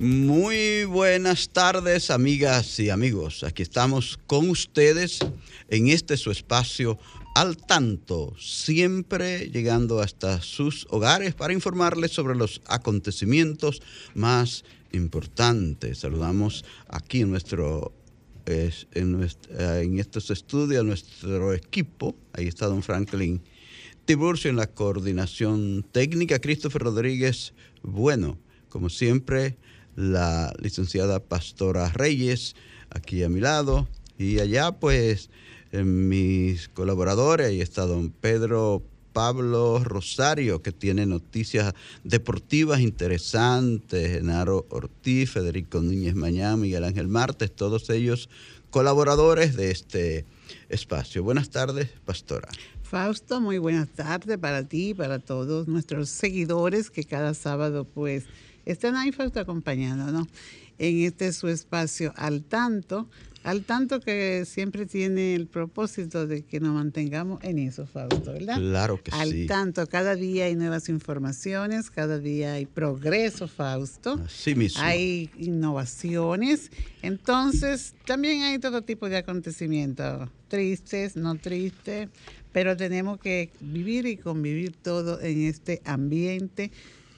Muy buenas tardes, amigas y amigos. Aquí estamos con ustedes en este su espacio al tanto, siempre llegando hasta sus hogares para informarles sobre los acontecimientos más importantes. Saludamos aquí en nuestro en, en estos estudios nuestro equipo. Ahí está don Franklin Tiburcio en la coordinación técnica, Christopher Rodríguez. Bueno, como siempre, la licenciada Pastora Reyes, aquí a mi lado, y allá pues mis colaboradores, ahí está don Pedro Pablo Rosario, que tiene noticias deportivas interesantes, Genaro Ortiz, Federico Núñez Mañán, Miguel Ángel Martes, todos ellos colaboradores de este espacio. Buenas tardes, Pastora. Fausto, muy buenas tardes para ti, para todos nuestros seguidores que cada sábado pues están ahí Fausto acompañándonos en este su espacio al tanto, al tanto que siempre tiene el propósito de que nos mantengamos en eso, Fausto, ¿verdad? Claro que al sí. Al tanto, cada día hay nuevas informaciones, cada día hay progreso, Fausto. Así mismo. Hay innovaciones. Entonces, también hay todo tipo de acontecimientos, tristes, no tristes, pero tenemos que vivir y convivir todo en este ambiente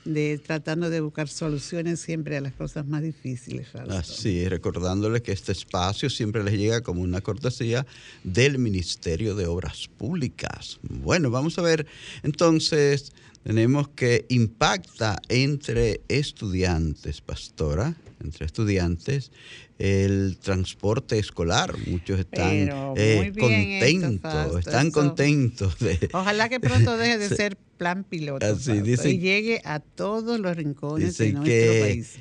de tratando de buscar soluciones siempre a las cosas más difíciles. Así, recordándoles que este espacio siempre les llega como una cortesía del Ministerio de Obras Públicas. Bueno, vamos a ver entonces, tenemos que impacta entre estudiantes, pastora, entre estudiantes, el transporte escolar. Muchos están eh, contentos, esto, están Eso. contentos. De, Ojalá que pronto deje de ser plan piloto así, dicen, y llegue a todos los rincones de nuestro que país.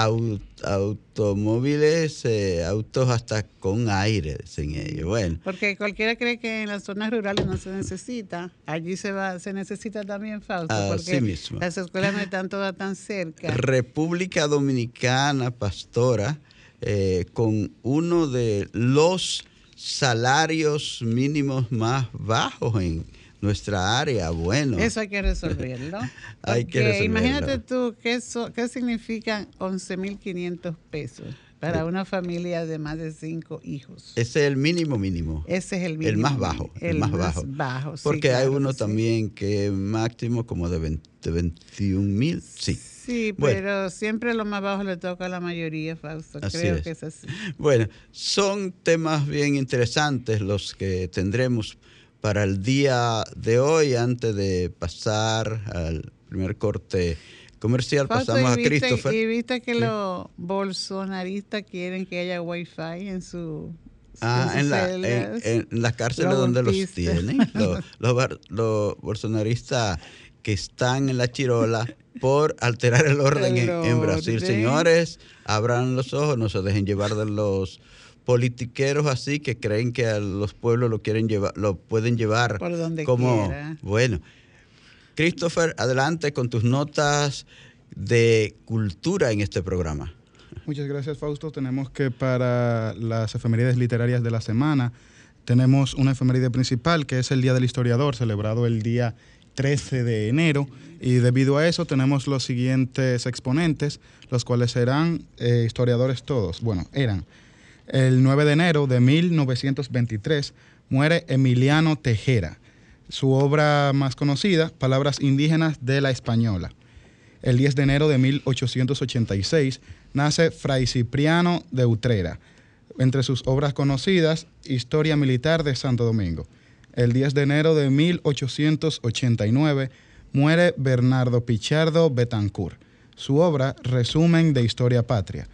Aut, automóviles, eh, autos hasta con aire, dicen ellos. Bueno. Porque cualquiera cree que en las zonas rurales no se necesita. Allí se va, se necesita también, Fausto, porque mismo. las escuelas no están todas tan cerca. República Dominicana, pastora, eh, con uno de los salarios mínimos más bajos en nuestra área. Bueno. Eso hay que resolverlo. hay que resolverlo. Imagínate tú qué, eso, qué significan 11.500 pesos para una familia de más de cinco hijos. Ese es el mínimo mínimo. Ese es el mínimo. El más bajo. El, el más, más, bajo. bajo sí, Porque claro hay uno sí. también que es máximo como de, 20, de 21 mil. Sí. Sí, bueno. pero siempre lo más bajo le toca a la mayoría, Fausto. Así Creo es. que es así. Bueno, son temas bien interesantes los que tendremos para el día de hoy. Antes de pasar al primer corte comercial, pasamos viste, a Christopher. Y viste que Sí. los bolsonaristas quieren que haya wifi en su... Ah, en, la, en, en las cárceles Los donde los tienen, los, los, los bolsonaristas que están en la chirola por alterar el orden en, Brasil. Señores, abran los ojos, no se dejen llevar de los politiqueros así que creen que a los pueblos lo quieren llevar, lo pueden llevar Por donde como quiera. bueno. Christopher, adelante con tus notas de cultura en este programa. Muchas gracias, Fausto. Tenemos que para las efemérides literarias de la semana, tenemos una efeméride principal, que es el Día del Historiador, celebrado el día 13 de enero. Y debido a eso tenemos los siguientes exponentes, los cuales serán eh, historiadores todos. Bueno, eran el 9 de enero de 1923, muere Emiliano Tejera. Su obra más conocida, Palabras indígenas de la Española. El 10 de enero de 1886 nace Fray Cipriano de Utrera, Entre sus obras conocidas, Historia Militar de Santo Domingo. El 10 de enero de 1889 muere Bernardo Pichardo Betancourt. Su obra, Resumen de Historia Patria.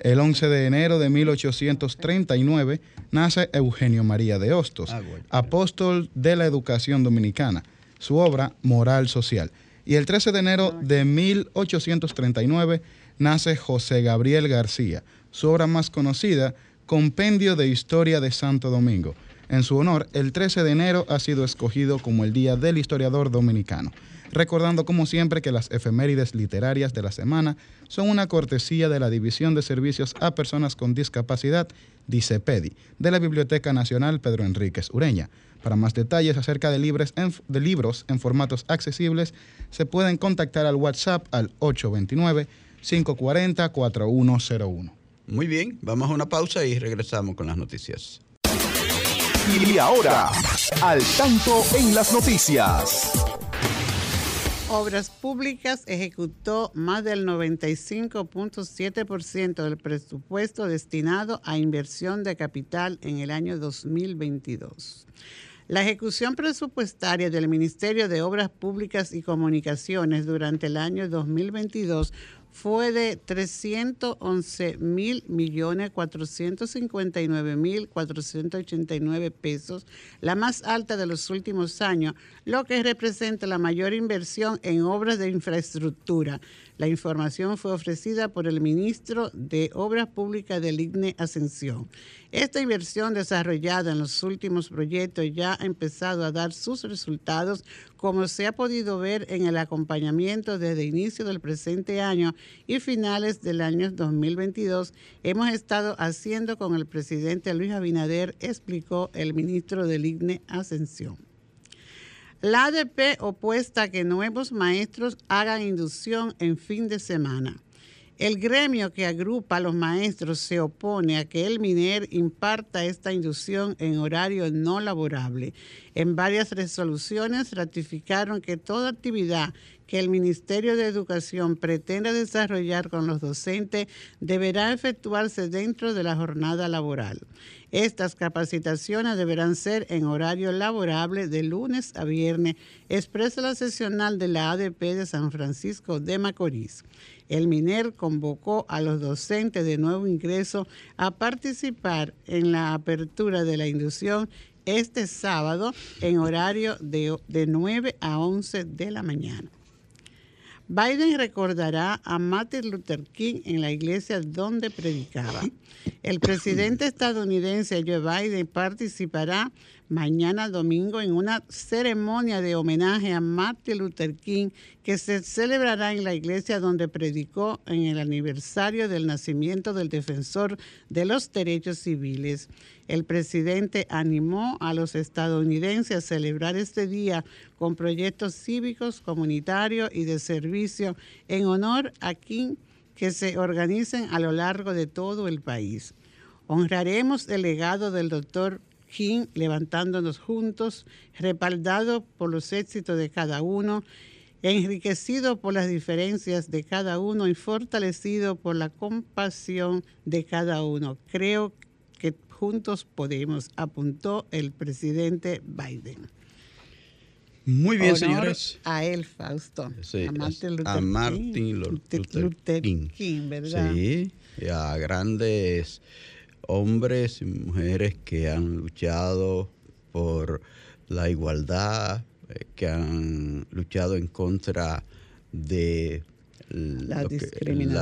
El 11 de enero de 1839 nace Eugenio María de Hostos, Ah, apóstol de la educación dominicana. Su obra, Moral Social. Y el 13 de enero de 1839 nace José Gabriel García. Su obra más conocida, Compendio de Historia de Santo Domingo. En su honor, el 13 de enero ha sido escogido como el Día del Historiador Dominicano. Recordando como siempre que las efemérides literarias de la semana son una cortesía de la División de Servicios a Personas con Discapacidad, DICEPEDI, de la Biblioteca Nacional Pedro Enríquez Ureña. Para más detalles acerca de, libres en- de libros en formatos accesibles, se pueden contactar al WhatsApp al 829-540-4101. Muy bien, vamos a una pausa y regresamos con las noticias. Y ahora, al tanto en las noticias. Obras Públicas ejecutó más del 95.7% del presupuesto destinado a inversión de capital en el año 2022. La ejecución presupuestaria del Ministerio de Obras Públicas y Comunicaciones durante el año 2022 fue de 311 mil millones 459 mil 489 pesos, la más alta de los últimos años, lo que representa la mayor inversión en obras de infraestructura. La información fue ofrecida por el ministro de Obras Públicas del IGNE Ascensión. Esta inversión desarrollada en los últimos proyectos ya ha empezado a dar sus resultados, como se ha podido ver en el acompañamiento desde inicio del presente año y finales del año 2022. Hemos estado haciendo con el presidente Luis Abinader, explicó el ministro del IGNE Ascensión. La ADP opuesta a que nuevos maestros hagan inducción en fin de semana. El gremio que agrupa a los maestros se opone a que el MINER imparta esta inducción en horario no laborable. En varias resoluciones ratificaron que toda actividad que el Ministerio de Educación pretenda desarrollar con los docentes deberá efectuarse dentro de la jornada laboral. Estas capacitaciones deberán ser en horario laborable de lunes a viernes, expresa la sesional de la ADP de San Francisco de Macorís. El MINER convocó a los docentes de nuevo ingreso a participar en la apertura de la inducción este sábado en horario de, de 9 a 11 de la mañana. Biden recordará a Martin Luther King en la iglesia donde predicaba. El presidente estadounidense Joe Biden participará mañana domingo en una ceremonia de homenaje a Martin Luther King que se celebrará en la iglesia donde predicó en el aniversario del nacimiento del defensor de los derechos civiles. El presidente animó a los estadounidenses a celebrar este día con proyectos cívicos, comunitarios y de servicio en honor a King que se organicen a lo largo de todo el país. Honraremos el legado del doctor King levantándonos juntos, respaldado por los éxitos de cada uno, enriquecido por las diferencias de cada uno y fortalecido por la compasión de cada uno. Creo que juntos podemos, apuntó el presidente Biden. Muy bien, Honor señores. A él, Fausto. Sí, a Martin Luther, a Martin King. Lu- Luther, Luther Luther King. King, ¿verdad? Sí, y a grandes hombres y mujeres que han luchado por la igualdad, eh, que han luchado en contra de La que- la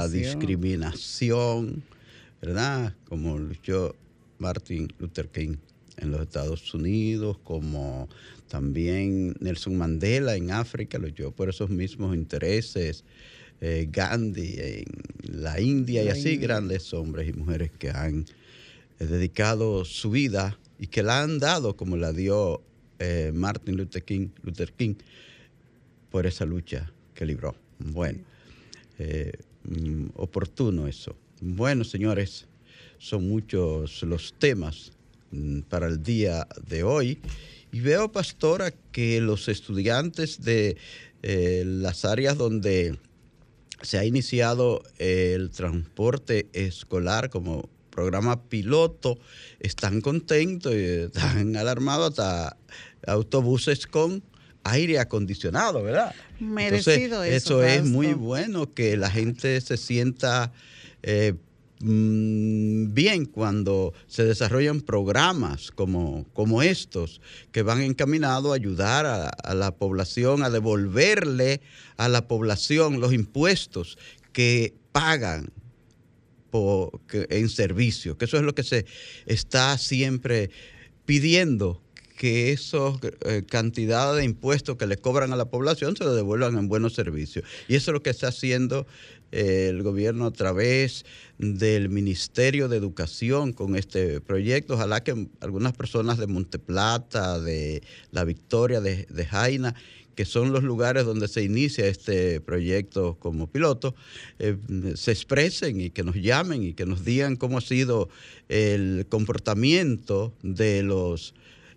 discriminación. discriminación, ¿verdad? Como luchó Martin Luther King en los Estados Unidos, como también Nelson Mandela en África luchó por esos mismos intereses. Eh, Gandhi en la India y así grandes hombres y mujeres que han eh, dedicado su vida y que la han dado como la dio eh, Martin Luther King, Luther King por esa lucha que libró. Bueno, eh, mm, oportuno eso. Bueno, señores, son muchos los temas mm, para el día de hoy. Y veo, pastora, que los estudiantes de eh, las áreas donde se ha iniciado el transporte escolar, como programa piloto, están contentos y están alarmados hasta autobuses con aire acondicionado, ¿verdad? Merecido Entonces, eso, eso es muy bueno que la gente se sienta eh, mm, bien cuando se desarrollan programas como, como estos que van encaminados a ayudar a, la población, a devolverle a la población los impuestos que pagan en servicio, que eso es lo que se está siempre pidiendo que esos eh, cantidades de impuestos que le cobran a la población se lo devuelvan en buenos servicios. Y eso es lo que está haciendo el gobierno a través del Ministerio de Educación con este proyecto. Ojalá que algunas personas de Monteplata, de La Victoria, de, de Jaina, que son los lugares donde se inicia este proyecto como piloto, eh, se expresen y que nos llamen y que nos digan cómo ha sido el comportamiento de los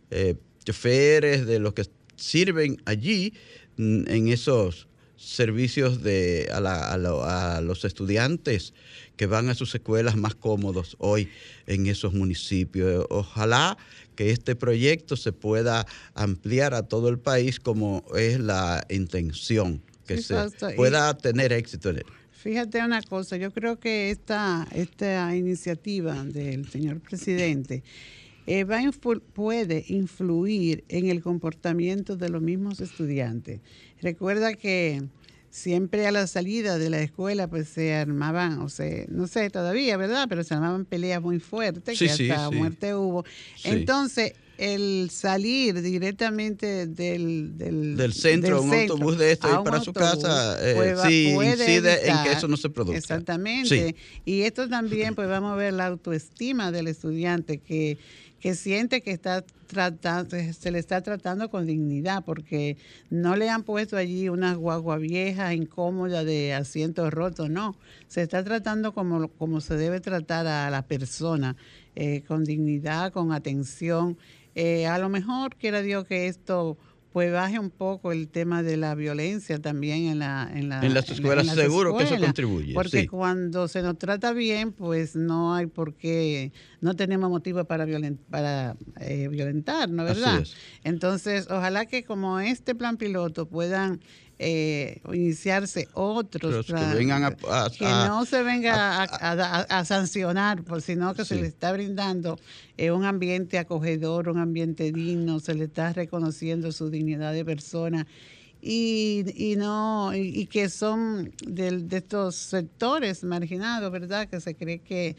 eh, choferes, de los que sirven allí mm, en esos servicios de, a, la- a lo- a los estudiantes que van a sus escuelas más cómodos hoy en esos municipios. Ojalá que este proyecto se pueda ampliar a todo el país como es la intención, que Sí, se Fausto, y- pueda tener éxito en él. Fíjate una cosa, yo creo que esta, esta iniciativa del señor presidente eh, va a influ- puede influir en el comportamiento de los mismos estudiantes. Recuerda que siempre a la salida de la escuela pues se armaban, o sea, no sé todavía, ¿verdad? Pero se armaban peleas muy fuertes, Sí, que sí, hasta sí. muerte hubo. Entonces, el salir directamente del, del, Del centro, del un centro autobús de esto, a ir para su casa, eh, sí puede incide en que eso no se produzca. Exactamente. Y esto también, pues vamos a ver la autoestima del estudiante que, que siente que está tratando, se le está tratando con dignidad, porque no le han puesto allí una guagua vieja, incómoda, de asientos rotos, no. Se está tratando como, como se debe tratar a la persona, eh, con dignidad, con atención. Eh, a lo mejor quiera Dios que esto pues baje un poco el tema de la violencia también en la en, la- En las la- escuelas, las seguro que eso contribuye, Porque sí. cuando se nos trata bien, pues no hay por qué, no tenemos motivo para, violen- para eh, violentar, ¿no verdad? es. Entonces, ojalá que como este plan piloto puedan eh, iniciarse otros que planes, vengan a- a- que a- no se venga a, sancionar, por sino que se le está brindando eh, un ambiente acogedor, un ambiente digno, se le está reconociendo su dignidad de persona. Y, y no y, y que son del- de, estos sectores marginados, ¿verdad? Que se cree que,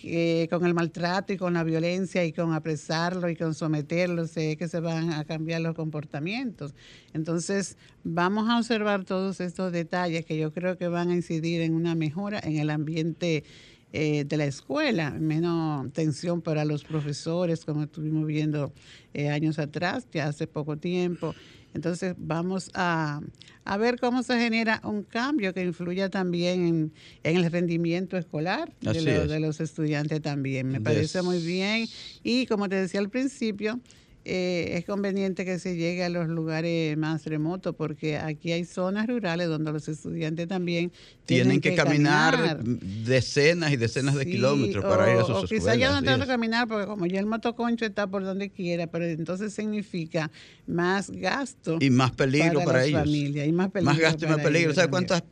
que con el maltrato y con la violencia y con apresarlo y con someterlo se que se van a cambiar los comportamientos. Entonces, vamos a observar todos estos detalles que yo creo que van a incidir en una mejora en el ambiente eh, de la escuela, menos tensión para los profesores, como estuvimos viendo eh, años atrás, ya hace poco tiempo. Entonces vamos a, a ver cómo se genera un cambio que influya también en, en el rendimiento escolar de, Así lo- es. de los estudiantes también. Me parece muy bien. Y como te decía al principio, eh, es conveniente que se llegue a los lugares más remotos porque aquí hay zonas rurales donde los estudiantes también Tienen que, caminar, decenas y decenas de kilómetros para ir a sus o, escuelas. quizás ya no tanto es. caminar, porque como ya el motoconcho está por donde quiera, pero entonces significa más gasto. Y más peligro para, las ellos. familias, y más peligro. Más gasto y más para peligro. ¿Sabes cuántas,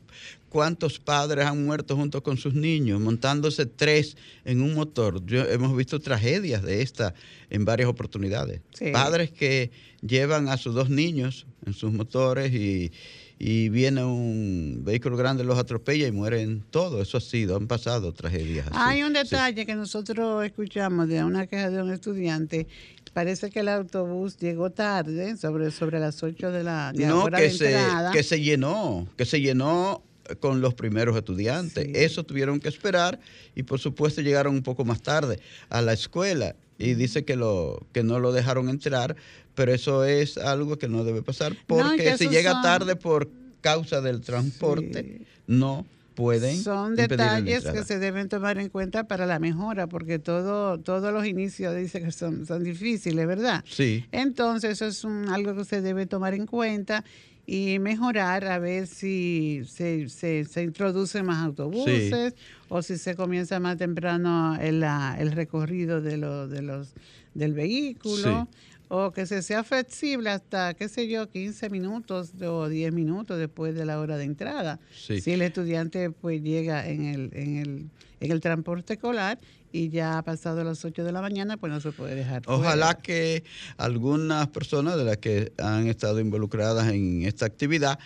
cuántos padres han muerto junto con sus niños, montándose tres en un motor? Yo, hemos visto tragedias de esta en varias oportunidades. Sí. Padres que llevan a sus dos niños en sus motores y, y viene un vehículo grande, los atropella y mueren todos. Eso ha sido, han pasado tragedias. así. Hay un Sí. detalle que nosotros escuchamos de una queja de un estudiante. Parece que el autobús llegó tarde, sobre, sobre las 8 de la, de No, hora que de se, entrada. que se llenó, que se llenó con los primeros estudiantes. Sí. Eso tuvieron que esperar y por supuesto llegaron un poco más tarde a la escuela y dice que lo que no lo dejaron entrar, pero eso es algo que no debe pasar porque que si llega son- tarde por causa del transporte Sí. no pueden Son detalles que se deben tomar en cuenta para la mejora, porque todo, todos los inicios dice que son, son difíciles, ¿verdad? Sí. Entonces, eso es un- algo que se debe tomar en cuenta y mejorar a ver si se, se, se introducen más autobuses o si se comienza más temprano el, la- el recorrido de, lo- de los, del vehículo. O que se sea flexible hasta, qué sé yo, 15 minutos o 10 minutos después de la hora de entrada. Sí. Si el estudiante pues llega en el, en el, en el transporte escolar y ya ha pasado las 8 de la mañana, pues no se puede dejar. Ojalá que algunas personas de las que han estado involucradas en esta actividad,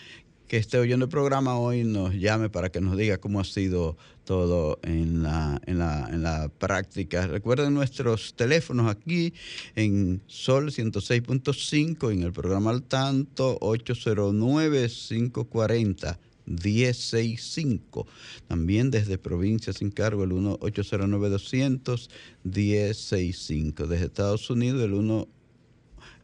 que esté oyendo el programa hoy, nos llame para que nos diga cómo ha sido todo en la, en la, en la práctica. Recuerden nuestros teléfonos aquí en Sol 106.5, en el programa Al Tanto, 809-540. 1065. También desde provincia sin cargo el 1 809 200 1065. Desde Estados Unidos el 1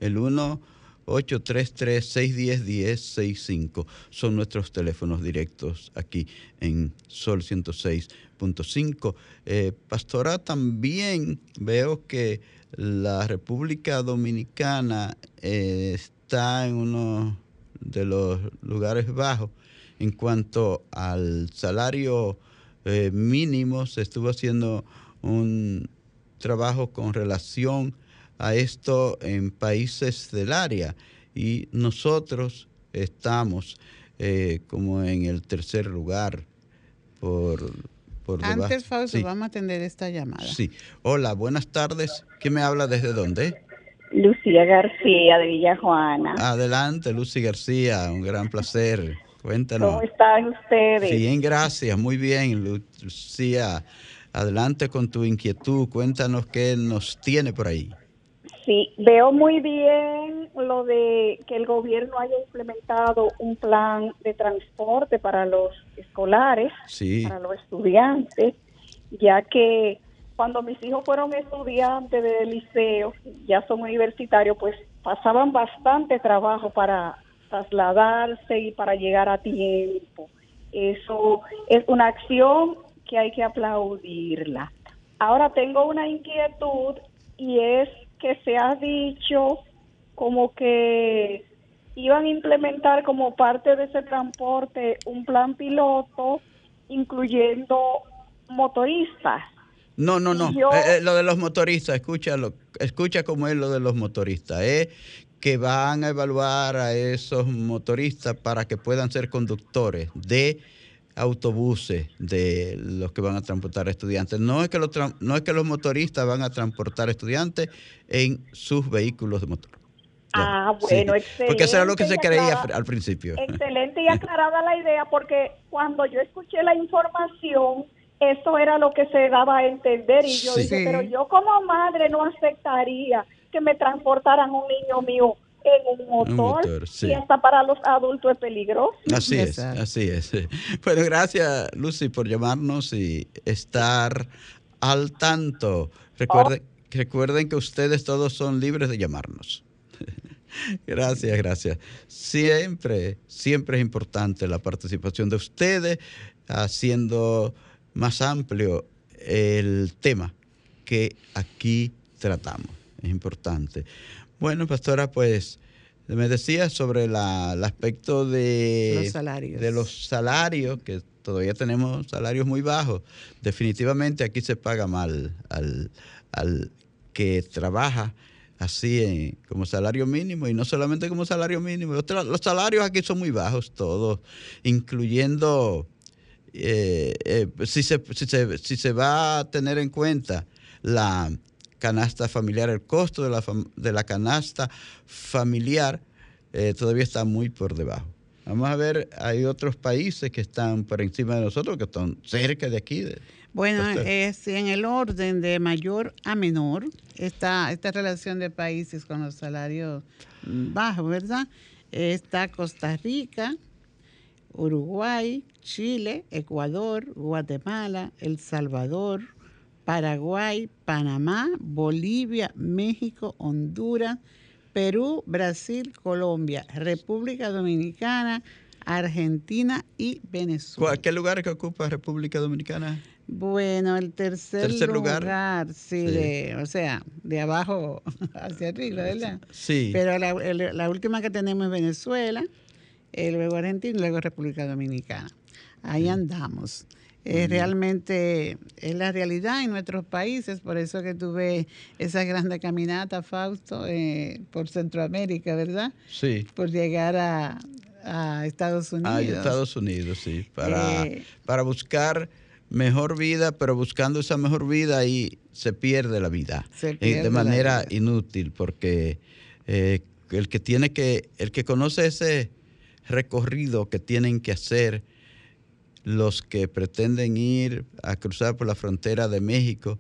el 1 833 610 1065 son nuestros teléfonos directos aquí en Sol 106.5. Eh, Pastora, también veo que la República Dominicana eh, está en uno de los lugares bajos en cuanto al salario eh, mínimo. Se estuvo haciendo un trabajo con relación a esto en países del área y nosotros estamos eh, como en el tercer lugar por, por debajo. Antes, Fausto, Sí, vamos a atender esta llamada. sí. Hola, buenas tardes. ¿Quién me habla desde dónde? Lucía García de Villa Juana. Adelante, Lucy García, un gran placer. Cuéntanos. ¿Cómo están ustedes? Bien, gracias, muy bien, Lu- Lucía. Adelante con tu inquietud, cuéntanos qué nos tiene por ahí. Sí, veo muy bien lo de que el gobierno haya implementado un plan de transporte para los escolares, Sí, para los estudiantes, ya que cuando mis hijos fueron estudiantes de liceo, ya son universitarios, pues pasaban bastante trabajo para trasladarse y para llegar a tiempo. Eso es una acción que hay que aplaudirla. Ahora tengo una inquietud y es que se ha dicho como que iban a implementar como parte de ese transporte un plan piloto incluyendo motoristas. No, no, no. Yo- Eh, eh, lo de los motoristas, escúchalo, escucha cómo es lo de los motoristas. Es que van a evaluar a esos motoristas para que puedan ser conductores de autobuses de los que van a transportar estudiantes. No es que los, tran- no es que los motoristas van a transportar estudiantes en sus vehículos de motor. Ya, Ah, bueno, Porque eso era lo que se excelente creía al principio. Excelente y aclarada la idea porque cuando yo escuché la información, eso era lo que se daba a entender y yo Sí. dije, pero yo como madre no aceptaría que me transportaran un niño mío en un motor, motor, sí. y hasta para los adultos es peligroso. Así es, así es. Bueno, gracias Lucy por llamarnos y estar al tanto. Recuerden, recuerden que ustedes todos son libres de llamarnos. Gracias, gracias. Siempre, siempre es importante la participación de ustedes, haciendo más amplio el tema que aquí tratamos. Es importante. Bueno, pastora, pues me decía sobre la- el aspecto de Los salarios. de los salarios, que todavía tenemos salarios muy bajos. Definitivamente aquí se paga mal al, al que trabaja así en- como salario mínimo y no solamente como salario mínimo. Los, los salarios aquí son muy bajos todos, incluyendo eh, eh, si, se, si, se, si se va a tener en cuenta la canasta familiar, el costo de la, de la canasta familiar eh, todavía está muy por debajo. Vamos a ver, hay otros países que están por encima de nosotros, que están cerca de aquí. de- Bueno, es en el orden de mayor a menor, esta, esta relación de países con los salarios bajos, ¿verdad? Está Costa Rica, Uruguay, Chile, Ecuador, Guatemala, El Salvador, Paraguay, Panamá, Bolivia, México, Honduras, Perú, Brasil, Colombia, República Dominicana, Argentina y Venezuela. ¿Cuál- ¿Qué lugar que ocupa República Dominicana? Bueno, el tercer, Tercer lugar. lugar, sí, Sí. De, o sea, de abajo hacia arriba, ¿verdad? Sí. Pero la, última que tenemos es Venezuela, eh, luego Argentina y luego República Dominicana. Ahí andamos. Realmente es la realidad en nuestros países, por eso que tuve esa grande caminata, Fausto, eh, por Centroamérica, ¿verdad? Sí. Por llegar a, Estados Unidos. A Estados Unidos, sí, para, eh, para buscar mejor vida, pero buscando esa mejor vida y se pierde la vida eh, de manera inútil, porque eh, el que tiene que, el que conoce ese recorrido que tienen que hacer los que pretenden ir a cruzar por la frontera de México,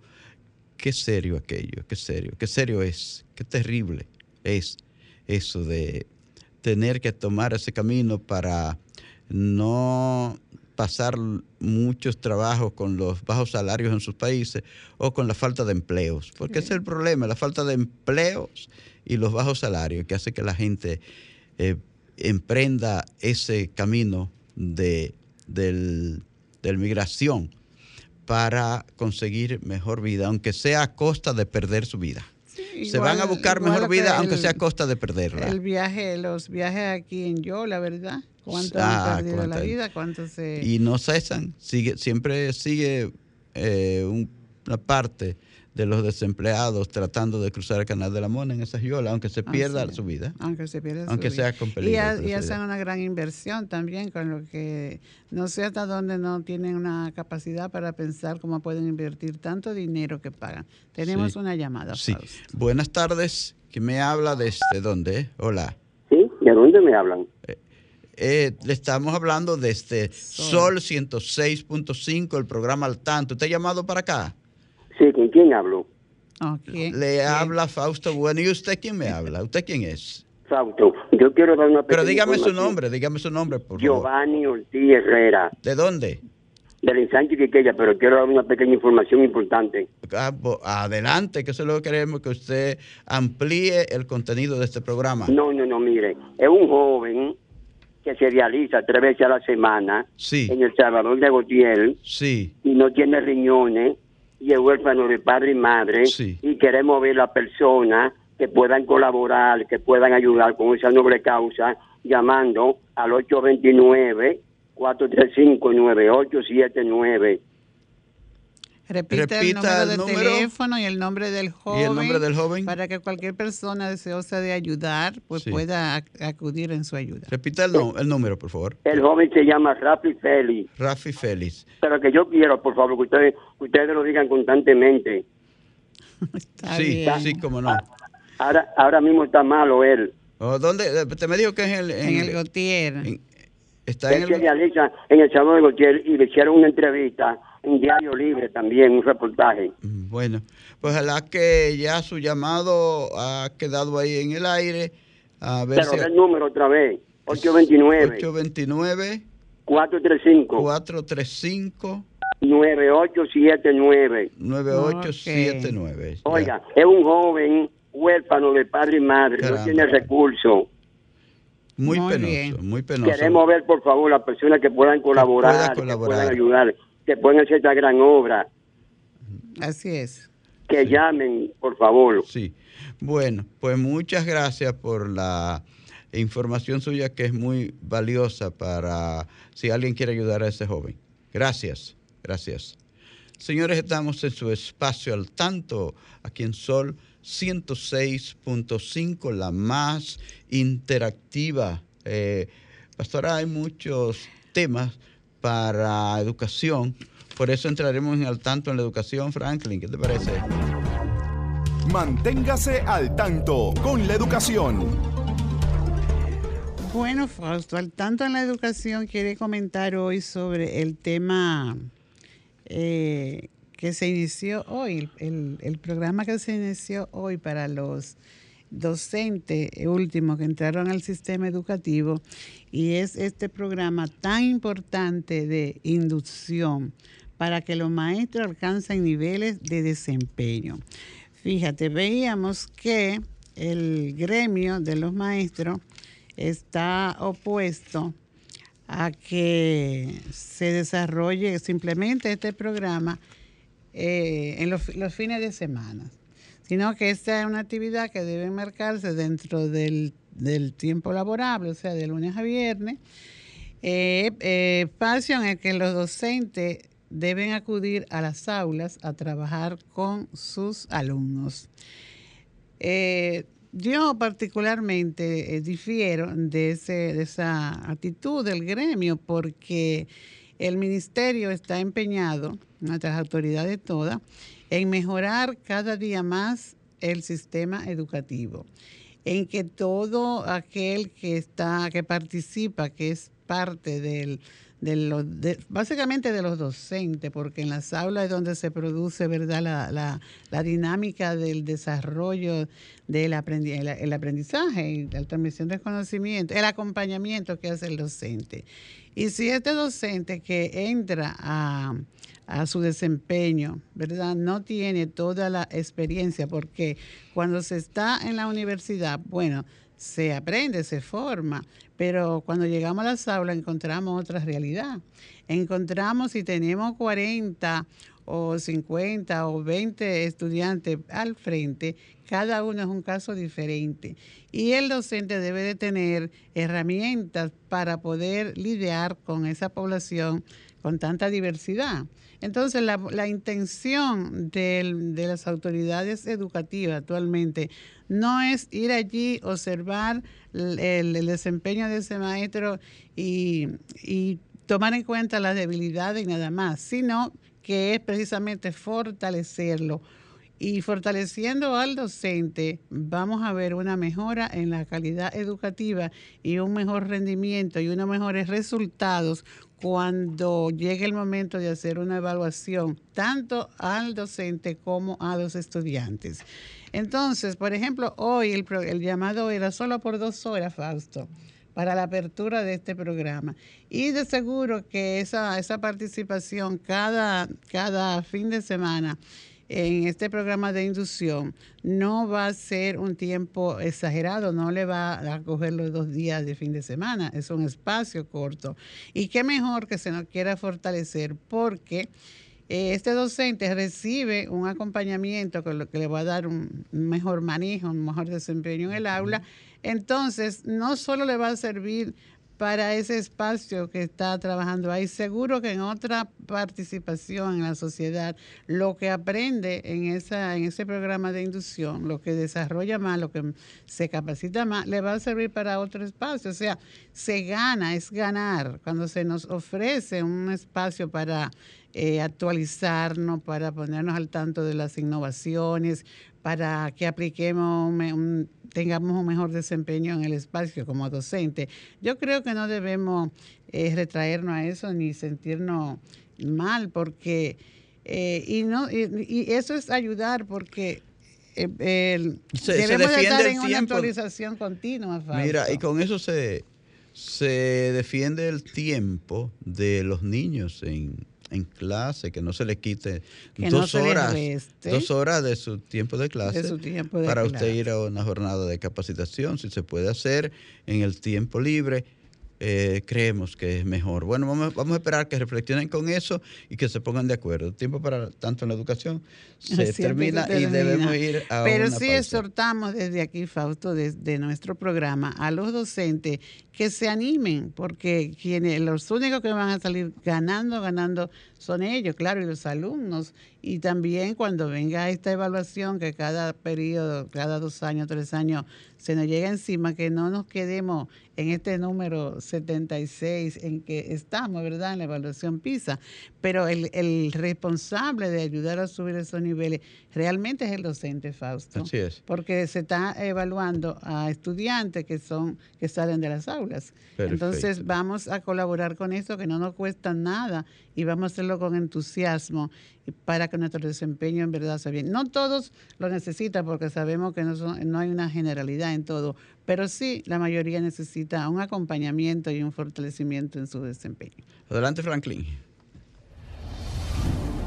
qué serio aquello, qué serio, qué serio es, qué terrible es eso de tener que tomar ese camino para no pasar muchos trabajos con los bajos salarios en sus países o con la falta de empleos, porque ese es el problema, la falta de empleos y los bajos salarios que hace que la gente eh, emprenda ese camino de, del, migración para conseguir mejor vida, aunque sea a costa de perder su vida. Se van a buscar mejor vida, aunque sea a costa de perderla. El viaje, los viajes aquí en Yo, la verdad, ¿Cuánto han perdido la vida? ¿Cuánto se... Y no cesan, sigue, siempre sigue eh, una parte de los desempleados tratando de cruzar el canal de la Mona en esa yola, aunque se pierda su vida. Aunque se pierda aunque su sea vida. con peligro. Y, hacen una gran inversión también, con lo que no sé hasta dónde no tienen una capacidad para pensar cómo pueden invertir tanto dinero que pagan. Tenemos una llamada. Sí. Buenas tardes. ¿Quién me habla desde dónde? Hola. Sí, ¿de dónde me hablan? Eh, eh, le estamos hablando de este Sol 106.5, el programa al tanto. ¿Usted ha llamado para acá? Sí, ¿con quién hablo? Le habla Fausto Bueno. ¿Y usted quién me habla? ¿Usted quién es? Fausto, yo quiero dar una Pero dígame su nombre, dígame su nombre, por Giovanni Ortiz Herrera. ¿De dónde? Del ensanche Quiqueya, pero quiero dar una pequeña información importante. Ah, adelante, que eso es lo que queremos, que usted amplíe el contenido de este programa. No, no, no, mire, es un joven que se realiza tres veces a la semana en El Salvador de Gautier sí. y no tiene riñones y es huérfano de padre y madre y queremos ver a personas que puedan colaborar, que puedan ayudar con esa noble causa llamando al 829 435 9879 Repita, el número de teléfono y el nombre del joven. ¿Y el nombre del joven? Para que cualquier persona deseosa de ayudar pues pueda acudir en su ayuda. Repita el, el, número, por favor. El joven se llama Rafi Félix. Rafi Félix. Pero que yo quiero, por favor, que ustedes, ustedes lo digan constantemente. sí, sí, como no. Ahora, ahora mismo está malo él. Oh, ¿Dónde? Te me dijo que es el, en, en el Gautier. está en el... realiza en el Salón de Gautier y le hicieron una entrevista un diario libre también, un reportaje. Mm, bueno, pues ojalá que ya su llamado ha quedado ahí en el aire. A ver Pero el número otra vez, 829. 829. 435. 435. 9879. 9879. Oiga, es un joven huérfano de padre y madre, no tiene recursos. Muy, penoso, muy penoso. Queremos ver, por favor, las personas que puedan colaborar, que puedan ayudar que pueden hacer esta gran obra. Así es. Que llamen, por favor. Sí. Bueno, pues muchas gracias por la información suya que es muy valiosa para si alguien quiere ayudar a ese joven. Gracias, gracias. Señores, estamos en su espacio al tanto, aquí en Sol 106.5, la más interactiva. Eh, pastora, hay muchos temas para educación. Por eso entraremos en al tanto en la educación, Franklin. ¿Qué te parece? Manténgase al tanto con la educación. Bueno, Fausto, al tanto en la educación quiere comentar hoy sobre el tema eh, que se inició hoy, el, el, programa que se inició hoy para los docentes últimos que entraron al sistema educativo y es este programa tan importante de inducción para que los maestros alcancen niveles de desempeño. Fíjate, veíamos que el gremio de los maestros está opuesto a que se desarrolle simplemente este programa eh, en los, fines de semana, sino que esta es una actividad que debe marcarse dentro del del tiempo laborable, o sea, de lunes a viernes, eh, eh, espacio en el que los docentes deben acudir a las aulas a trabajar con sus alumnos. Eh, yo particularmente difiero de, de esa actitud del gremio porque el ministerio está empeñado, nuestras autoridades todas, en mejorar cada día más el sistema educativo, en que todo aquel que está, que participa, que es parte del, de básicamente de los docentes, porque en las aulas es donde se produce verdad la, la, dinámica del desarrollo del aprendizaje, el, aprendizaje y la transmisión del conocimiento, el acompañamiento que hace el docente. Y si este docente que entra a, a su desempeño, ¿verdad? No tiene toda la experiencia porque cuando se está en la universidad, bueno, se aprende, se forma, pero cuando llegamos a las aulas encontramos otra realidad. Encontramos si tenemos 40 o 50 o 20 estudiantes al frente, cada uno es un caso diferente. Y el docente debe de tener herramientas para poder lidiar con esa población con tanta diversidad. Entonces, la, intención de las autoridades educativas actualmente no es ir allí, observar el, desempeño de ese maestro y, y tomar en cuenta las debilidades y nada más, sino que es precisamente fortalecerlo. Y fortaleciendo al docente, vamos a ver una mejora en la calidad educativa y un mejor rendimiento y unos mejores resultados cuando llegue el momento de hacer una evaluación tanto al docente como a los estudiantes. Entonces, por ejemplo, hoy el, el llamado era solo por dos horas, Fausto para la apertura de este programa. Y de seguro que esa, esa participación cada, cada fin de semana en este programa de inducción no va a ser un tiempo exagerado, no le va a coger los dos días de fin de semana, es un espacio corto. Y qué mejor que se nos quiera fortalecer porque eh, este docente recibe un acompañamiento que, le va a dar un mejor manejo, un mejor desempeño en el aula, entonces no solo le va a servir para ese espacio que está trabajando ahí. Seguro que en otra participación en la sociedad, lo que aprende en, esa, en ese programa de inducción, lo que desarrolla más, lo que se capacita más, le va a servir para otro espacio. O sea, se gana, es ganar. Cuando se nos ofrece un espacio para eh, actualizarnos, para ponernos al tanto de las innovaciones, para que apliquemos, tengamos un mejor desempeño en el espacio como docente. Yo creo que no debemos eh, retraernos a eso ni sentirnos mal, porque, eh, y, no, y, eso es ayudar porque... debemos estar en una actualización continua. Mira, y con eso se, se defiende el tiempo de los niños en, en clase, que no se le quite dos, horas, dos horas de su tiempo de clase para usted ir a una jornada de capacitación, si se puede hacer en el tiempo libre eh, creemos que es mejor. Bueno, vamos, vamos, a esperar que reflexionen con eso y que se pongan de acuerdo. El tiempo para tanto en la educación se termina, y debemos ir a Pero sí exhortamos desde aquí, Fausto, desde nuestro programa, a los docentes que se animen, porque quienes los únicos que van a salir ganando, ganando son ellos, claro, y los alumnos. Y también cuando venga esta evaluación, que cada periodo, cada dos años, tres años, se nos llega encima, que no nos quedemos en este número 76 en que estamos, ¿verdad? En la evaluación PISA. Pero el, el responsable de ayudar a subir esos niveles realmente es el docente, Fausto. Así es. Porque se está evaluando a estudiantes que son que salen de las aulas. Entonces vamos a colaborar con eso que no nos cuesta nada y vamos a hacerlo con entusiasmo para que nuestro desempeño en verdad sea bien. No todos lo necesitan porque sabemos que no, no hay una generalidad en todo, pero sí la mayoría necesita un acompañamiento y un fortalecimiento en su desempeño. Adelante, Franklin.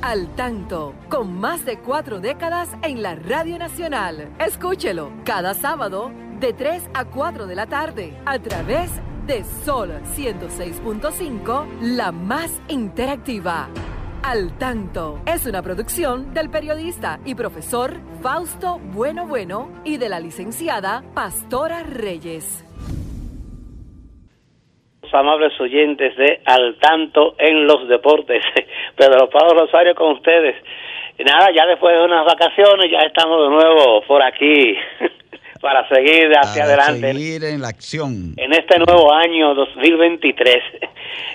Al tanto, con más de cuatro décadas en la Radio Nacional. Escúchelo cada sábado de 3 a 4 de la tarde a través de Sol 106.5, la más interactiva Al Tanto es una producción del periodista y profesor Fausto Bueno Bueno y de la licenciada Pastora Reyes. Amables oyentes de Al Tanto en los deportes. Pedro Pablo Rosario con ustedes. Y nada, ya después de unas vacaciones ya estamos de nuevo por aquí para seguir hacia adelante. Seguir en la acción. En este nuevo año 2023.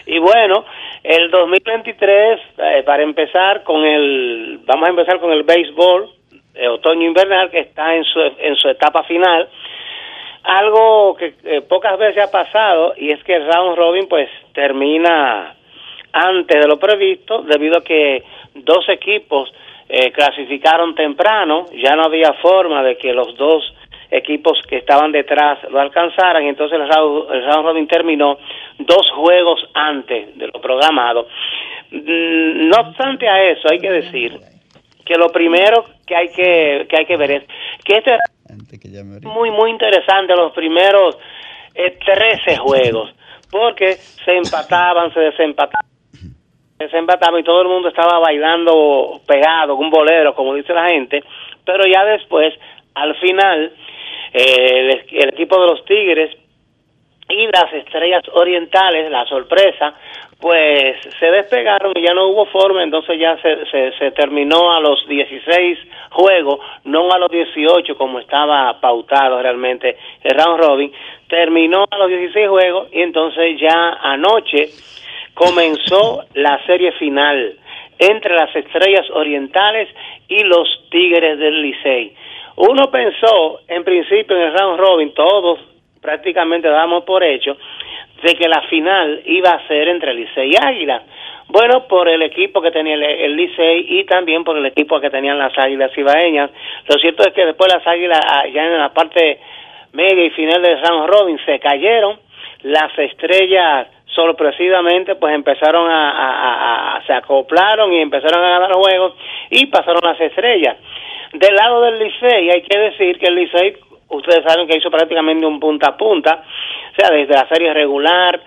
Y bueno, el 2023, eh, para empezar con el, vamos a empezar con el béisbol, eh, otoño invernal, que está en su, en su etapa final. Algo que eh, pocas veces ha pasado, y es que el round robin pues termina antes de lo previsto, debido a que dos equipos clasificaron temprano, ya no había forma de que los dos equipos que estaban detrás lo alcanzaran y entonces el round, el robin terminó dos juegos antes de lo programado. Mm, no obstante a eso, hay que decir que lo primero que hay que, que hay que ver es que este muy muy interesante los primeros eh, 13 juegos porque se empataban, se desempataban se desempataban y todo el mundo estaba bailando pegado, un bolero, como dice la gente, pero ya después, al final, el, equipo de los Tigres y las Estrellas Orientales, la sorpresa, pues se despegaron y ya no hubo forma, entonces ya se, se, terminó a los 16 juegos, no a los 18 como estaba pautado realmente el round robin, terminó a los 16 juegos y entonces ya anoche comenzó la serie final entre las Estrellas Orientales y los Tigres del Licey. Uno pensó, en principio, en el round robin, todos prácticamente damos por hecho, de que la final iba a ser entre Licey y Águila. Bueno, por el equipo que tenía el, Licey y también por el equipo que tenían las Águilas Ibaeñas. Lo cierto es que después las Águilas, ah, ya en la parte media y final del round robin, se cayeron. Las estrellas sorpresivamente pues empezaron a, a, se acoplaron y empezaron a ganar juegos y pasaron las estrellas. Del lado del Licey hay que decir que el Licey, ustedes saben que hizo prácticamente un punta a punta, o sea, desde la serie regular,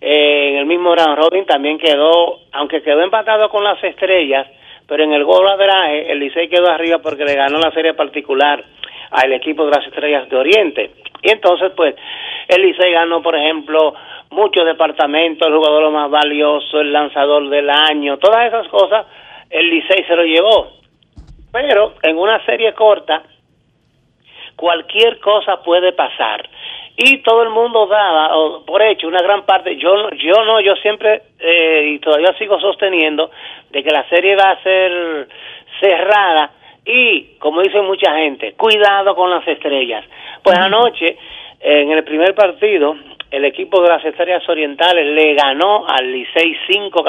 eh, en el mismo round robin también quedó, aunque quedó empatado con las estrellas, pero en el gol average el Licey quedó arriba porque le ganó la serie particular al equipo de las estrellas de Oriente. Y entonces, pues, el Licey ganó, por ejemplo, muchos departamentos, el jugador más valioso, el lanzador del año, todas esas cosas, el Licey se lo llevó. Pero en una serie corta, cualquier cosa puede pasar. Y todo el mundo daba, por hecho, una gran parte, yo, yo no, yo siempre, eh, y todavía sigo sosteniendo, de que la serie va a ser cerrada y, como dice mucha gente, cuidado con las estrellas. Pues anoche, en el primer partido, el equipo de las estrellas orientales le ganó al Licey 5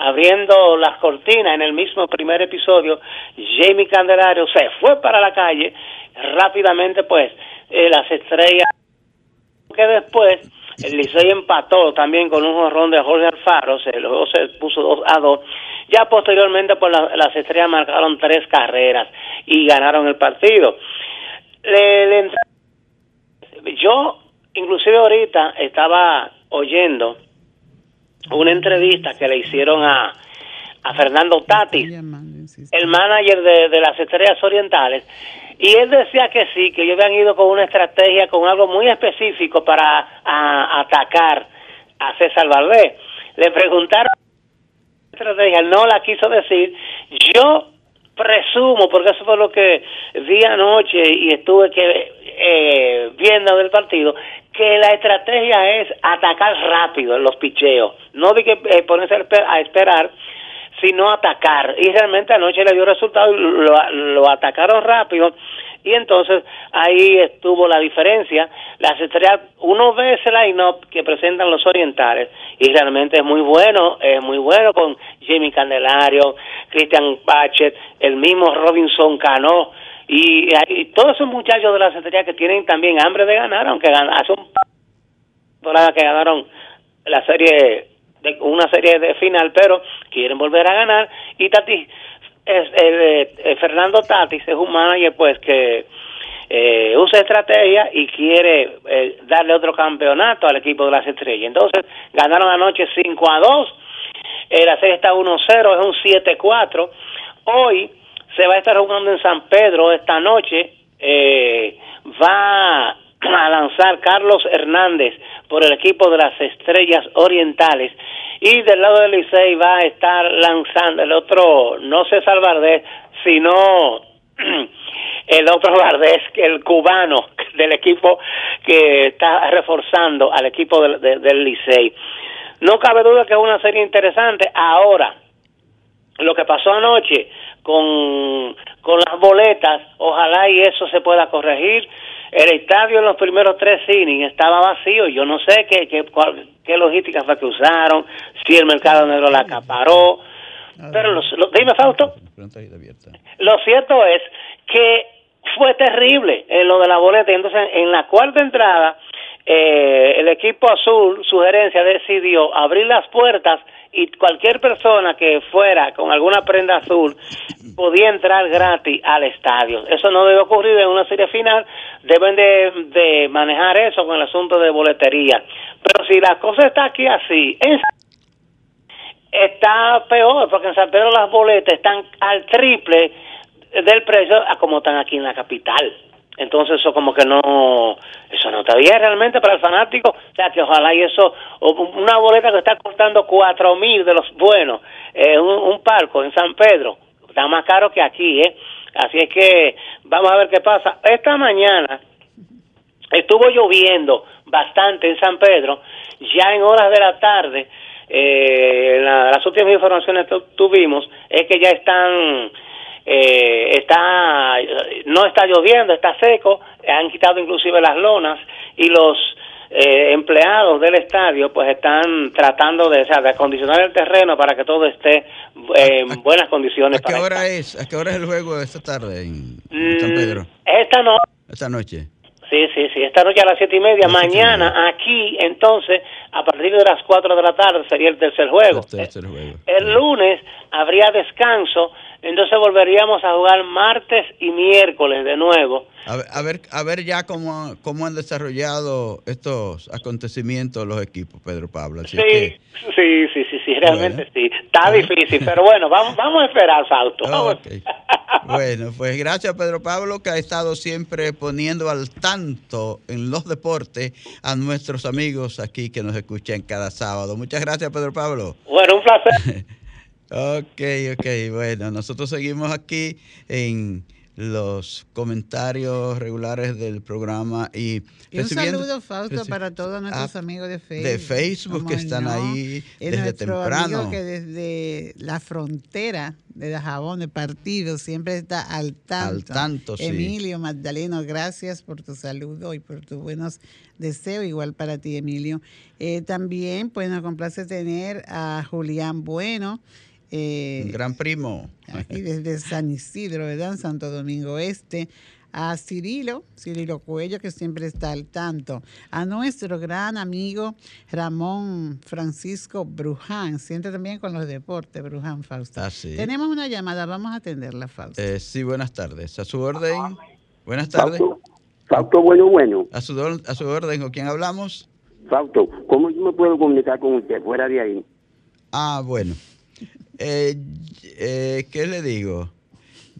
abriendo las cortinas en el mismo primer episodio, Jamie Candelario se fue para la calle, rápidamente pues eh, las estrellas que después el Licey empató también con un jorrón de Jorge Alfaro, se, luego se puso 2 a 2. Ya posteriormente pues las estrellas marcaron tres carreras y ganaron el partido. yo inclusive ahorita estaba oyendo una entrevista que le hicieron a, a Fernando Tatis, el manager de, las Estrellas Orientales, y él decía que sí, que ellos habían ido con una estrategia, con algo muy específico para atacar a César Valdés. Le preguntaron estrategia, no la quiso decir. Yo presumo, porque eso fue lo que vi anoche y estuve que eh, viendo del partido, que la estrategia es atacar rápido en los picheos, no de que eh, ponerse a esperar, sino atacar. Y realmente anoche le dio resultado, lo, lo atacaron rápido y entonces ahí estuvo la diferencia. Las estrellas, uno ve ese line-up que presentan los orientales y realmente es muy bueno, es muy bueno con Jamie Candelario, Christian Pachet, el mismo Robinson Cano y, todos esos muchachos de las estrellas que tienen también hambre de ganar, aunque hace un que ganaron la serie de una serie de final, pero quieren volver a ganar y Tati es, eh, eh, Fernando Tatis es un manager pues que eh, usa estrategia y quiere darle otro campeonato al equipo de las estrellas. Entonces ganaron anoche 5 a 2 eh, la serie está 1-0, es un 7-4. Hoy se va a estar jugando en San Pedro esta noche. Eh, va a lanzar Carlos Hernández por el equipo de las Estrellas Orientales y del lado del Licey va a estar lanzando el otro, no César Valdés, sino el otro Valdés, el cubano del equipo que está reforzando al equipo del, del Licey. No cabe duda que es una serie interesante. Ahora, lo que pasó anoche con, con las boletas, ojalá y eso se pueda corregir. El estadio en los primeros tres innings estaba vacío. Yo no sé qué, qué, qué logística fue que usaron, si el mercado negro la acaparó. Pero lo, dime, Fausto. Lo cierto es que fue terrible en lo de la boleta. Entonces, en la cuarta entrada, eh, el equipo azul, sugerencia, decidió abrir las puertas y cualquier persona que fuera con alguna prenda azul podía entrar gratis al estadio. Eso no debe ocurrir en una serie final, deben de, manejar eso con el asunto de boletería. Pero si la cosa está aquí así, está peor, porque en San Pedro las boletas están al triple del precio a como están aquí en la capital. Entonces eso como que no, eso no está bien realmente para el fanático. O sea, que ojalá y eso, una boleta que está costando cuatro mil de los buenos, eh, un, palco en San Pedro, está más caro que aquí, ¿eh? Así es que vamos a ver qué pasa. Esta mañana estuvo lloviendo bastante en San Pedro, ya en horas de la tarde, eh, las últimas informaciones que tuvimos es que ya están eh, está no está lloviendo, está seco, han quitado inclusive las lonas y los eh, empleados del estadio pues están tratando de, o de acondicionar el terreno para que todo esté en buenas condiciones. ¿A qué hora es? ¿A qué hora es el juego esta tarde en San Pedro? Esta noche. Esta noche. Sí, sí, sí. Esta noche a las siete y media. Mañana aquí, entonces, a partir de las cuatro de la tarde sería el tercer juego. El, tercer juego. el lunes habría descanso entonces volveríamos a jugar martes y miércoles de nuevo. A ver, a ver, ya cómo, cómo han desarrollado estos acontecimientos los equipos, Pedro Pablo. sí, sí, sí, sí, sí, realmente sí. Está difícil, pero bueno, vamos, vamos a esperar, Fausto. bueno, pues gracias, Pedro Pablo, que ha estado siempre poniendo al tanto en los deportes a nuestros amigos aquí que nos escuchan cada sábado. Muchas gracias, Pedro Pablo. Bueno, un placer. Ok, ok, bueno, nosotros seguimos aquí en los comentarios regulares del programa y, un saludo Fausto para todos nuestros amigos de Facebook de Facebook que están ahí desde temprano. que desde la frontera de Dajabón de partido siempre está al tanto. Al tanto sí. Emilio Magdaleno gracias por tu saludo y por tus buenos deseos igual para ti Emilio. Eh, también pues nos complace tener a Julián Bueno eh, gran primo. Aquí desde San Isidro, ¿verdad? Santo Domingo Este. A Cirilo, Cirilo Cuello, que siempre está al tanto. A nuestro gran amigo Ramón Francisco Bruján, siempre también con los deportes, Bruján Fausto. Ah, Tenemos una llamada, vamos a atenderla, Fausto. Eh, sí, buenas tardes. A su orden. Buenas tardes. Fausto, bueno, bueno. A su, a su orden, ¿con quién hablamos? Fausto, ¿cómo yo me puedo comunicar con usted fuera de ahí? Ah, bueno. Eh, eh, ¿Qué le digo?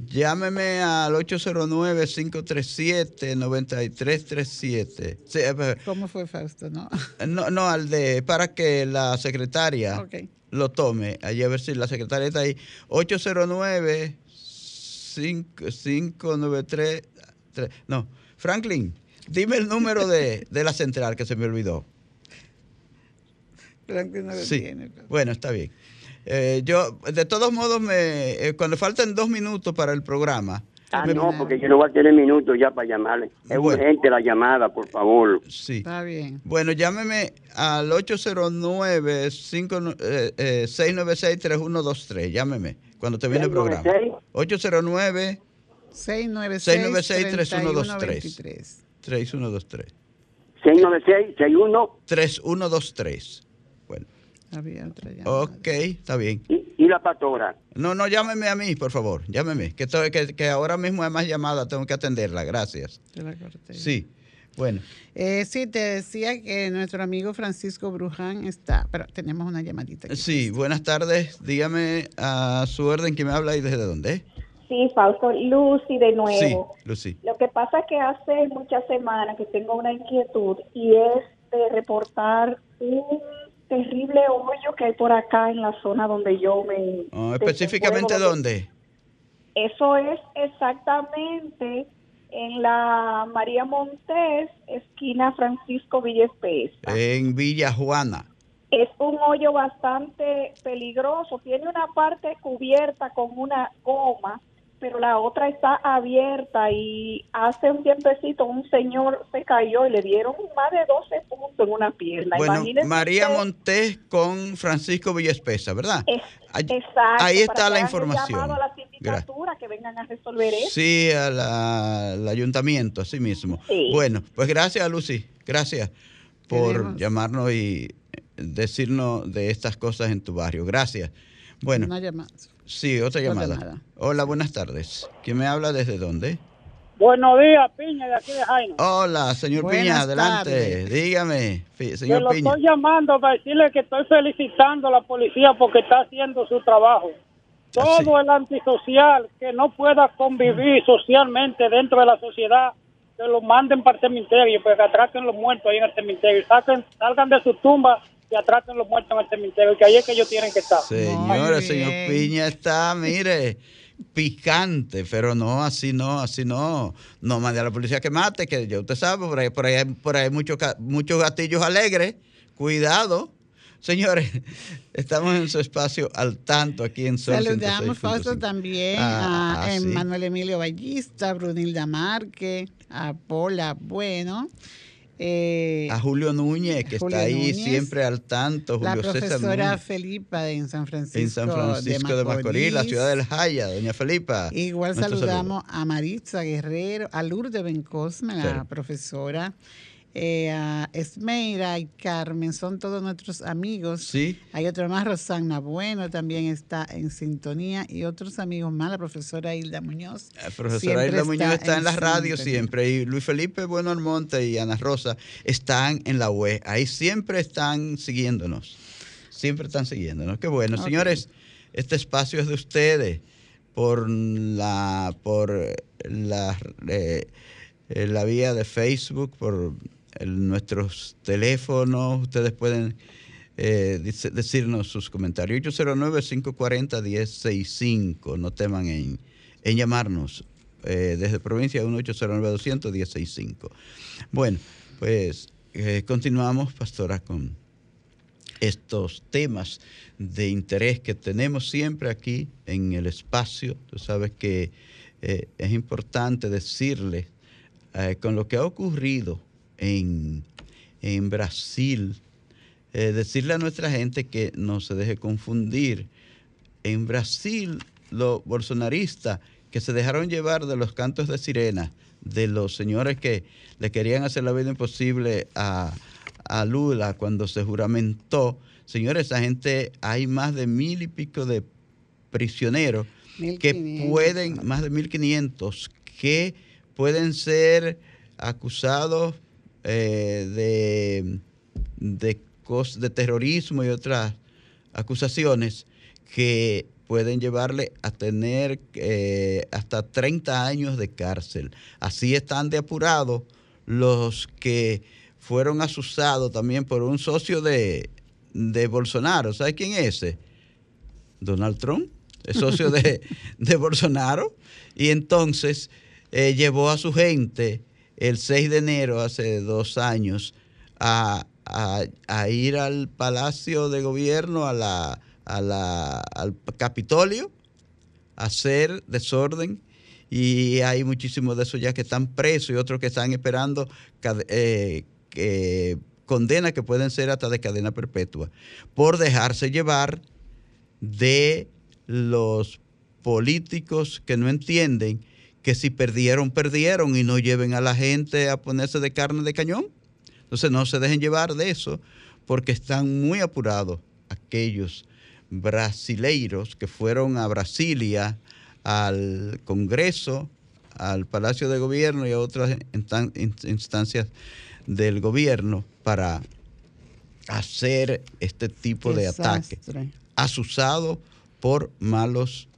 Llámeme al 809-537-9337. Eh, ¿Cómo fue Fausto? No? no, no, al de, para que la secretaria lo tome. Allí a ver si la secretaria está ahí. 809-593. No, Franklin, dime el número de, de la central que se me olvidó. Franklin no lo sí. tiene. Bueno, está bien. Eh, yo, de todos modos, me, eh, cuando faltan dos minutos para el programa. Ah, no, porque yo no voy a tener minutos ya para llamarle. Es urgente la llamada, por favor. Sí. Está bien. Bueno, llámeme al 809-696-3123. Eh, llámeme cuando te viene el programa. 809 696-3123. 3123. 696 61 3123. Había otra Ok, está bien. ¿Y, la pastora? No, no, llámeme a mí, por favor. Llámeme. Que, que, que ahora mismo hay más llamadas, tengo que atenderla. Gracias. Te la corté. Sí. Bueno. Eh, sí, te decía que nuestro amigo Francisco Bruján está, pero tenemos una llamadita. Sí, buenas tardes. Dígame a su orden que me habla y desde dónde. Sí, Fausto, Lucy de nuevo. Sí, Lucy. Lo que pasa es que hace muchas semanas que tengo una inquietud y es de reportar un terrible hoyo que hay por acá en la zona donde yo me... Oh, ¿Específicamente dónde? Eso es exactamente en la María Montés, esquina Francisco Villa En Villa Juana. Es un hoyo bastante peligroso. Tiene una parte cubierta con una goma pero la otra está abierta y hace un tiempecito un señor se cayó y le dieron más de 12 puntos en una pierna. Bueno, María Montés con Francisco Villespesa, ¿verdad? exacto. Ahí está la información. a la sindicatura que vengan a resolver eso. Sí, al ayuntamiento, así mismo. Bueno, pues gracias, Lucy. Gracias por llamarnos y decirnos de estas cosas en tu barrio. Gracias. Bueno. Sí, otra llamada. Hola, buenas tardes. ¿Quién me habla desde dónde? Buenos días, Piña, de aquí de Jaina. Hola, señor Piña, adelante. Dígame, señor lo estoy llamando para decirle que estoy felicitando a la policía porque está haciendo su trabajo. Todo el antisocial que no pueda convivir socialmente dentro de la sociedad, que lo manden para el cementerio, pues que atraquen los muertos ahí en el cementerio, saquen, salgan de su tumba y atraten los muertos en el cementerio, que ahí es que ellos tienen que estar. Señora, señor Piña está, mire, picante, pero no, así no, así no. No mande a la policía que mate, que ya usted sabe, por ahí, por ahí, por ahí hay muchos, muchos gatillos alegres. Cuidado. Señores, estamos en su espacio al tanto aquí en Sol Saludamos, Fausto, también ah, a, ah, Manuel Emilio Ballista, Brunilda Márquez, a Pola Bueno. Eh, a Julio Núñez, que está ahí siempre al tanto. la profesora Felipa en San Francisco. En San Francisco de Macorís, la ciudad del Jaya, doña Felipa. Igual saludamos a Maritza Guerrero, a Lourdes Bencosme, la profesora eh, a Esmeira y Carmen, son todos nuestros amigos. Sí. Hay otro más, Rosana Bueno, también está en sintonía y otros amigos más, la profesora Hilda Muñoz. La profesora Hilda Muñoz está en, la radio siempre y Luis Felipe Bueno Almonte y Ana Rosa están en la web. Ahí siempre están siguiéndonos. Siempre están siguiéndonos. Qué bueno. Señores, este espacio es de ustedes por la, por la, eh, eh, la vía de Facebook, por nuestros teléfonos, ustedes pueden eh, decirnos sus comentarios. 809-540-1065, no teman en, llamarnos eh, desde provincia 1-809-200-1065. Bueno, pues eh, continuamos, pastora, con estos temas de interés que tenemos siempre aquí en el espacio. Tú sabes que es importante decirle con lo que ha ocurrido en, Brasil, eh, decirle a nuestra gente que no se deje confundir. En Brasil, los bolsonaristas que se dejaron llevar de los cantos de sirena, de los señores que le querían hacer la vida imposible a, a Lula cuando se juramentó, señores, esa gente, hay más de mil y pico de prisioneros que pueden, más de mil quinientos, que pueden ser acusados eh, de, de, de terrorismo y otras acusaciones que pueden llevarle a tener eh, hasta 30 años de cárcel. Así están de apurado los que fueron asusados también por un socio de, de Bolsonaro. ¿Sabe quién es ese? Donald Trump, el socio de, de Bolsonaro. Y entonces eh, llevó a su gente el 6 de enero, hace dos años, a, ir al Palacio de Gobierno, a al Capitolio, a hacer desorden. Y hay muchísimos de esos ya que están presos y otros que están esperando eh, condenas que pueden ser hasta de cadena perpetua por dejarse llevar de los políticos que no entienden que si perdieron, perdieron y no lleven a la gente a ponerse de carne de cañón. Entonces no se dejen llevar de eso porque están muy apurados aquellos brasileiros que fueron a Brasilia al Congreso al Palacio de Gobierno y a otras instancias del gobierno para hacer este tipo de ataque, asusado por malos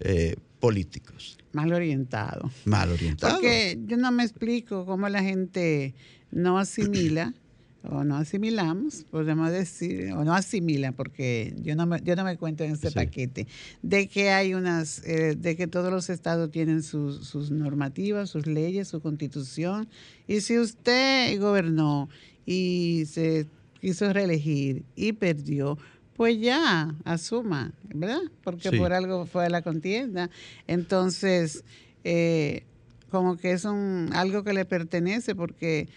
eh, políticos. Mal orientado. Mal orientado. Porque yo no me explico cómo la gente no asimila o no asimilamos, podemos decir, o no asimila, porque yo no me, yo no me cuento en ese paquete, de que hay unas, eh, de que todos los estados tienen sus, sus normativas, sus leyes, su constitución, y si usted gobernó y se quiso reelegir y perdió, pues ya, asuma, ¿verdad? Porque por algo fue la contienda. Entonces, eh, como que es un, algo que le pertenece, porque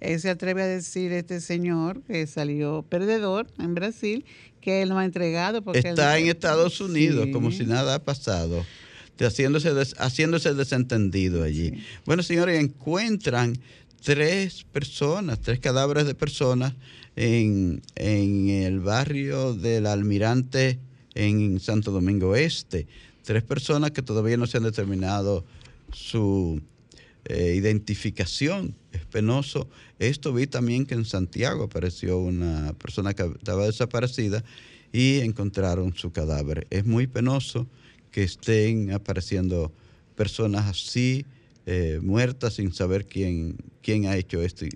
eh, se atreve a decir este señor que salió perdedor en Brasil, que él no ha entregado. Porque Está en Estados Unidos, como si nada ha pasado haciéndose, haciéndose desentendido allí. Bueno, señores, encuentran tres personas, tres cadáveres de personas en, el barrio del Almirante en Santo Domingo Este. Tres personas que todavía no se han determinado su eh, identificación. Es penoso. Esto vi también que en Santiago apareció una persona que estaba desaparecida y encontraron su cadáver. Es muy penoso que estén apareciendo personas así eh, muertas sin saber quién, quién ha hecho esto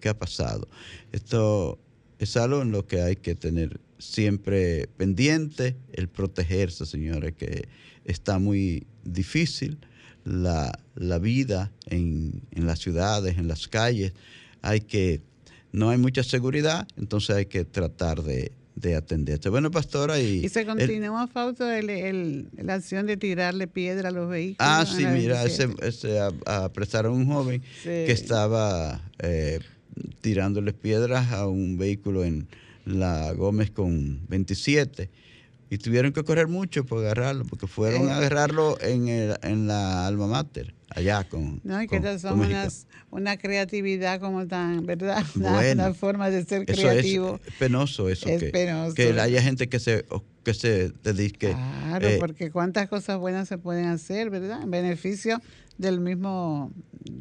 qué ha pasado. Esto es algo en lo que hay que tener siempre pendiente, el protegerse, señores, que está muy difícil la, vida en, en, las ciudades, en las calles. Hay que, no hay mucha seguridad, entonces hay que tratar de, de atenderse. Bueno, pastora, y... Y se continúa, Fausto, el, la acción de tirarle piedra a los vehículos. Ah, sí, mira, ese, ese, apresaron a un joven que estaba eh, tirándole piedras a un vehículo en la Gómez con 27 y tuvieron que correr mucho para agarrarlo, porque fueron a agarrarlo en, el, en la alma mater, allá con. No, y que son unas, una creatividad como tan, ¿verdad? Una, forma de ser creativo. es penoso eso. Es que, penoso. Que haya gente que se, que se dedique. Claro, eh, porque cuántas cosas buenas se pueden hacer, ¿verdad? En beneficio del mismo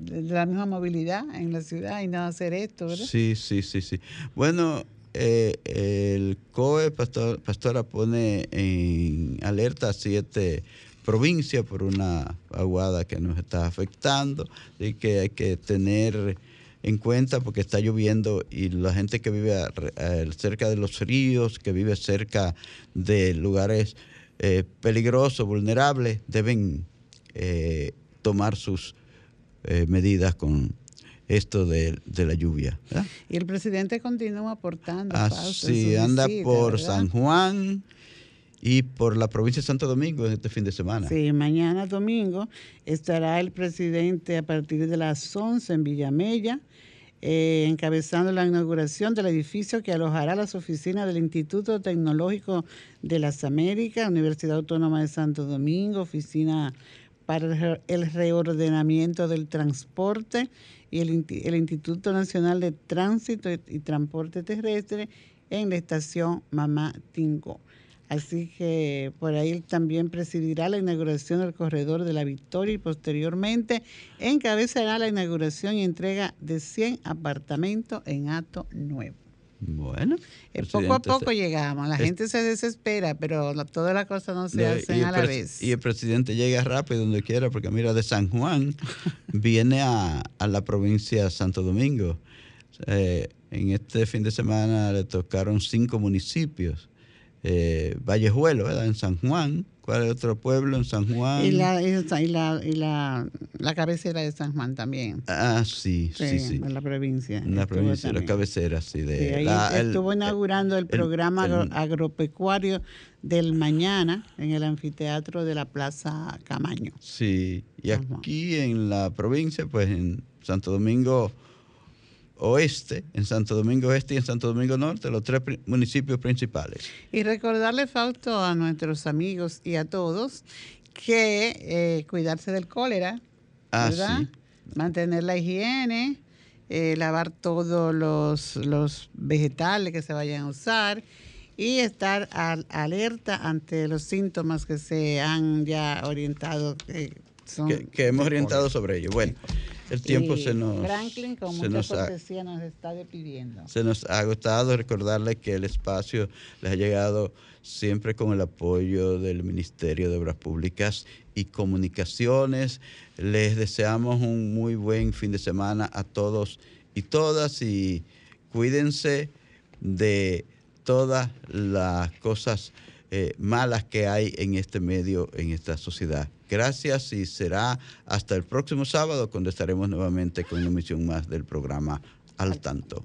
la misma movilidad en la ciudad y no hacer esto, ¿verdad? Sí, sí, sí, sí. Bueno, eh, el COE, Pastora, pone en alerta siete provincias por una aguada que nos está afectando y que hay que tener en cuenta porque está lloviendo y la gente que vive cerca de los ríos, que vive cerca de lugares eh, peligrosos, vulnerables, deben eh, tomar sus medidas con esto de, la lluvia. Y el presidente continúa aportando. Así, anda por San Juan y por la provincia de Santo Domingo en este fin de semana. Sí, mañana domingo estará el presidente a partir de las 11 en Villamella. Eh, encabezando la inauguración del edificio que alojará las oficinas del Instituto Tecnológico de las Américas, Universidad Autónoma de Santo Domingo, Oficina para el Reordenamiento del Transporte y el, Instituto Nacional de Tránsito y, Transporte Terrestre en la estación Mamá Tingo. Así que por ahí también presidirá la inauguración del corredor de la Victoria y posteriormente encabezará la inauguración y entrega de 100 apartamentos en Ato Nuevo. Bueno, eh, poco a poco llegamos. La gente se desespera, pero todas las cosas no se hacen a la vez. Y el presidente llega rápido donde quiera, porque mira, de San Juan viene a, la provincia de Santo Domingo. Eh, en este fin de semana le tocaron cinco municipios. Eh, Vallejuelo, ¿verdad? En San Juan, ¿Cuál es otro pueblo en San Juan? Y la, y la, y la, la cabecera de San Juan también. Ah, sí, sí, sí. En la provincia. En la provincia, la cabecera, sí. De, estuvo inaugurando el, programa agropecuario del mañana en el anfiteatro de la Plaza Camaño. Sí, y aquí en la provincia, pues en Santo Domingo Oeste, en Santo Domingo Este y en Santo Domingo Norte, los tres municipios principales. Y recordarle, Fausto, a nuestros amigos y a todos que eh, cuidarse del cólera, ah, ¿verdad? Mantener la higiene, eh, lavar todos los, los, vegetales que se vayan a usar y estar alerta ante los síntomas que se han ya orientado. Eh, que, hemos orientado sobre ello. Bueno, el tiempo se nos... Franklin, con mucha nos cortesía, nos está despidiendo. Se nos ha agotado recordarle que el espacio les ha llegado siempre con el apoyo del Ministerio de Obras Públicas y Comunicaciones. Les deseamos un muy buen fin de semana a todos y todas y cuídense de todas las cosas eh, malas que hay en este medio, en esta sociedad. Gracias y será hasta el próximo sábado cuando estaremos nuevamente con una emisión más del programa Al Tanto.